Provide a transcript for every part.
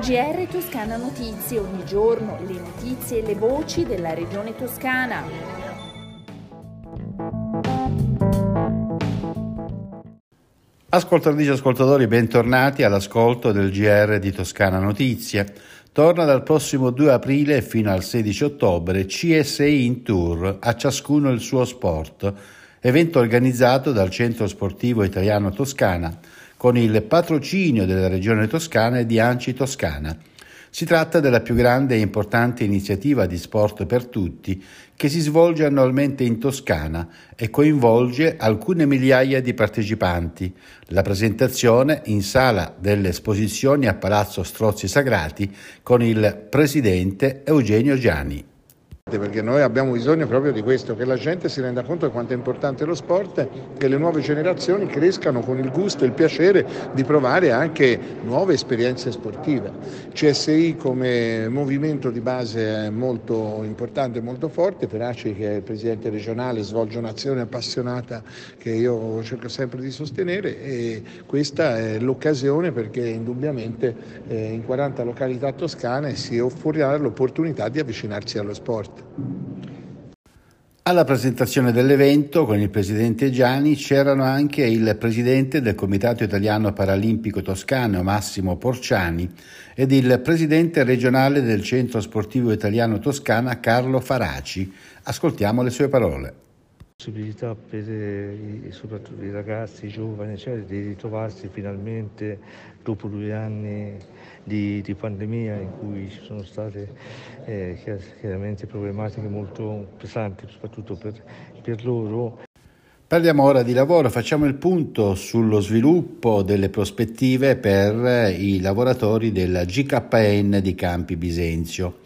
GR Toscana Notizie, ogni giorno le notizie e le voci della regione toscana. Ascoltatrici e ascoltatori, bentornati all'ascolto del GR di Toscana Notizie. Torna dal prossimo 2 aprile fino al 16 ottobre CSI in Tour, a ciascuno il suo sport, evento organizzato dal Centro Sportivo Italiano Toscana con il patrocinio della Regione Toscana e di Anci Toscana. Si tratta della più grande e importante iniziativa di sport per tutti che si svolge annualmente in Toscana e coinvolge alcune migliaia di partecipanti. La presentazione in sala delle esposizioni a Palazzo Strozzi Sagrati con il presidente Eugenio Gianni perché noi abbiamo bisogno proprio di questo, che la gente si renda conto di quanto è importante lo sport che le nuove generazioni crescano con il gusto e il piacere di provare anche nuove esperienze sportive. CSI come movimento di base è molto importante e molto forte, Peraci che è il presidente regionale svolge un'azione appassionata che io cerco sempre di sostenere e questa è l'occasione perché indubbiamente eh, in 40 località toscane si offrirà l'opportunità di avvicinarsi allo sport. Alla presentazione dell'evento con il presidente Gianni c'erano anche il presidente del Comitato Italiano Paralimpico Toscano Massimo Porciani ed il presidente regionale del Centro Sportivo Italiano Toscana Carlo Faraci. Ascoltiamo le sue parole possibilità per i, soprattutto i ragazzi, i giovani, eccetera, di ritrovarsi finalmente dopo due anni di, di pandemia in cui ci sono state eh, chiaramente problematiche molto pesanti, soprattutto per, per loro. Parliamo ora di lavoro, facciamo il punto sullo sviluppo delle prospettive per i lavoratori della GKN di Campi Bisenzio.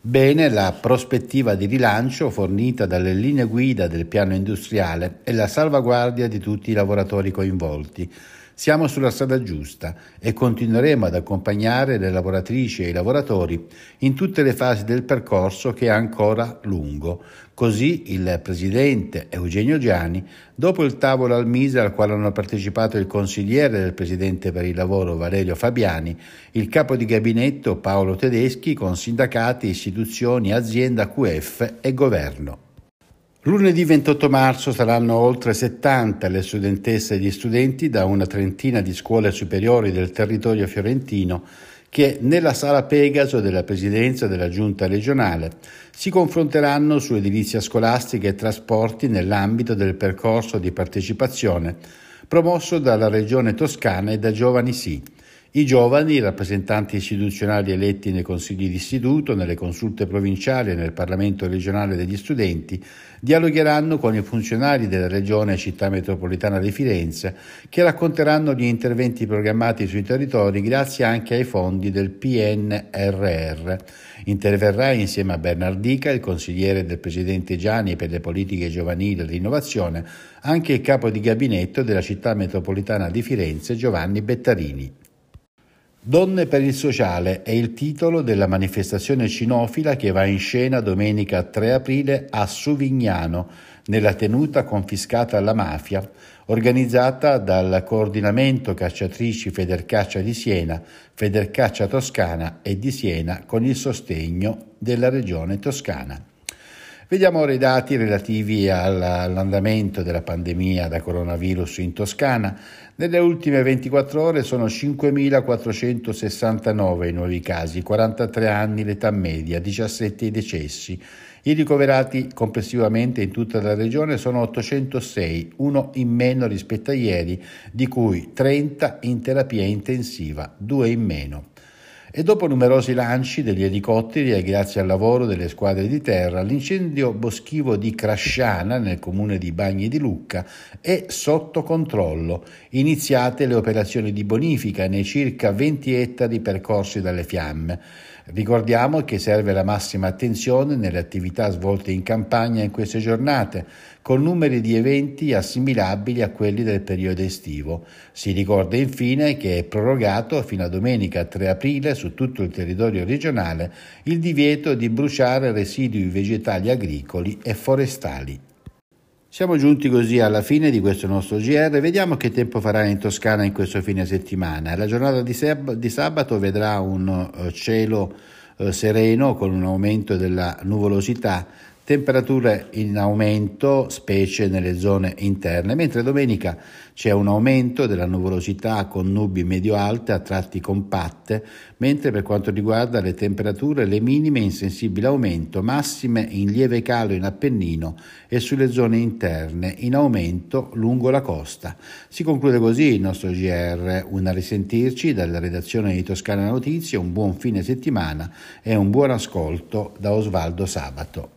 Bene la prospettiva di rilancio fornita dalle linee guida del piano industriale e la salvaguardia di tutti i lavoratori coinvolti. Siamo sulla strada giusta e continueremo ad accompagnare le lavoratrici e i lavoratori in tutte le fasi del percorso che è ancora lungo. Così il presidente Eugenio Giani, dopo il tavolo al Mise al quale hanno partecipato il consigliere del presidente per il lavoro Valerio Fabiani, il capo di gabinetto Paolo Tedeschi con sindacati, istituzioni, azienda QF e governo. Lunedì 28 marzo saranno oltre 70 le studentesse e gli studenti da una trentina di scuole superiori del territorio fiorentino che nella sala Pegaso della Presidenza della Giunta regionale si confronteranno su edilizia scolastica e trasporti nell'ambito del percorso di partecipazione promosso dalla Regione Toscana e da Giovani Sì i giovani, i rappresentanti istituzionali eletti nei consigli d'istituto, nelle consulte provinciali e nel Parlamento regionale degli studenti, dialogheranno con i funzionari della Regione e Città Metropolitana di Firenze, che racconteranno gli interventi programmati sui territori grazie anche ai fondi del PNRR. Interverrà insieme a Bernardica, il consigliere del Presidente Gianni per le politiche giovanili e l'innovazione, anche il capo di gabinetto della Città Metropolitana di Firenze Giovanni Bettarini. Donne per il sociale è il titolo della manifestazione cinofila che va in scena domenica 3 aprile a Suvignano, nella tenuta confiscata alla mafia, organizzata dal Coordinamento Cacciatrici Federcaccia di Siena, Federcaccia Toscana e di Siena con il sostegno della Regione Toscana. Vediamo ora i dati relativi all'andamento della pandemia da coronavirus in Toscana. Nelle ultime 24 ore sono 5.469 i nuovi casi, 43 anni l'età media, 17 i decessi. I ricoverati complessivamente in tutta la regione sono 806, uno in meno rispetto a ieri, di cui 30 in terapia intensiva, due in meno e dopo numerosi lanci degli elicotteri e grazie al lavoro delle squadre di terra, l'incendio boschivo di Crasciana, nel comune di Bagni di Lucca, è sotto controllo. Iniziate le operazioni di bonifica nei circa 20 ettari percorsi dalle fiamme. Ricordiamo che serve la massima attenzione nelle attività svolte in campagna in queste giornate, con numeri di eventi assimilabili a quelli del periodo estivo. Si ricorda infine che è prorogato fino a domenica 3 aprile su tutto il territorio regionale il divieto di bruciare residui vegetali agricoli e forestali. Siamo giunti così alla fine di questo nostro GR, vediamo che tempo farà in Toscana in questo fine settimana. La giornata di, sab- di sabato vedrà un uh, cielo uh, sereno con un aumento della nuvolosità Temperature in aumento, specie nelle zone interne, mentre domenica c'è un aumento della nuvolosità con nubi medio-alte a tratti compatte, mentre per quanto riguarda le temperature le minime in sensibile aumento, massime in lieve calo in Appennino e sulle zone interne, in aumento lungo la costa. Si conclude così il nostro GR, una risentirci dalla redazione di Toscana Notizie, un buon fine settimana e un buon ascolto da Osvaldo Sabato.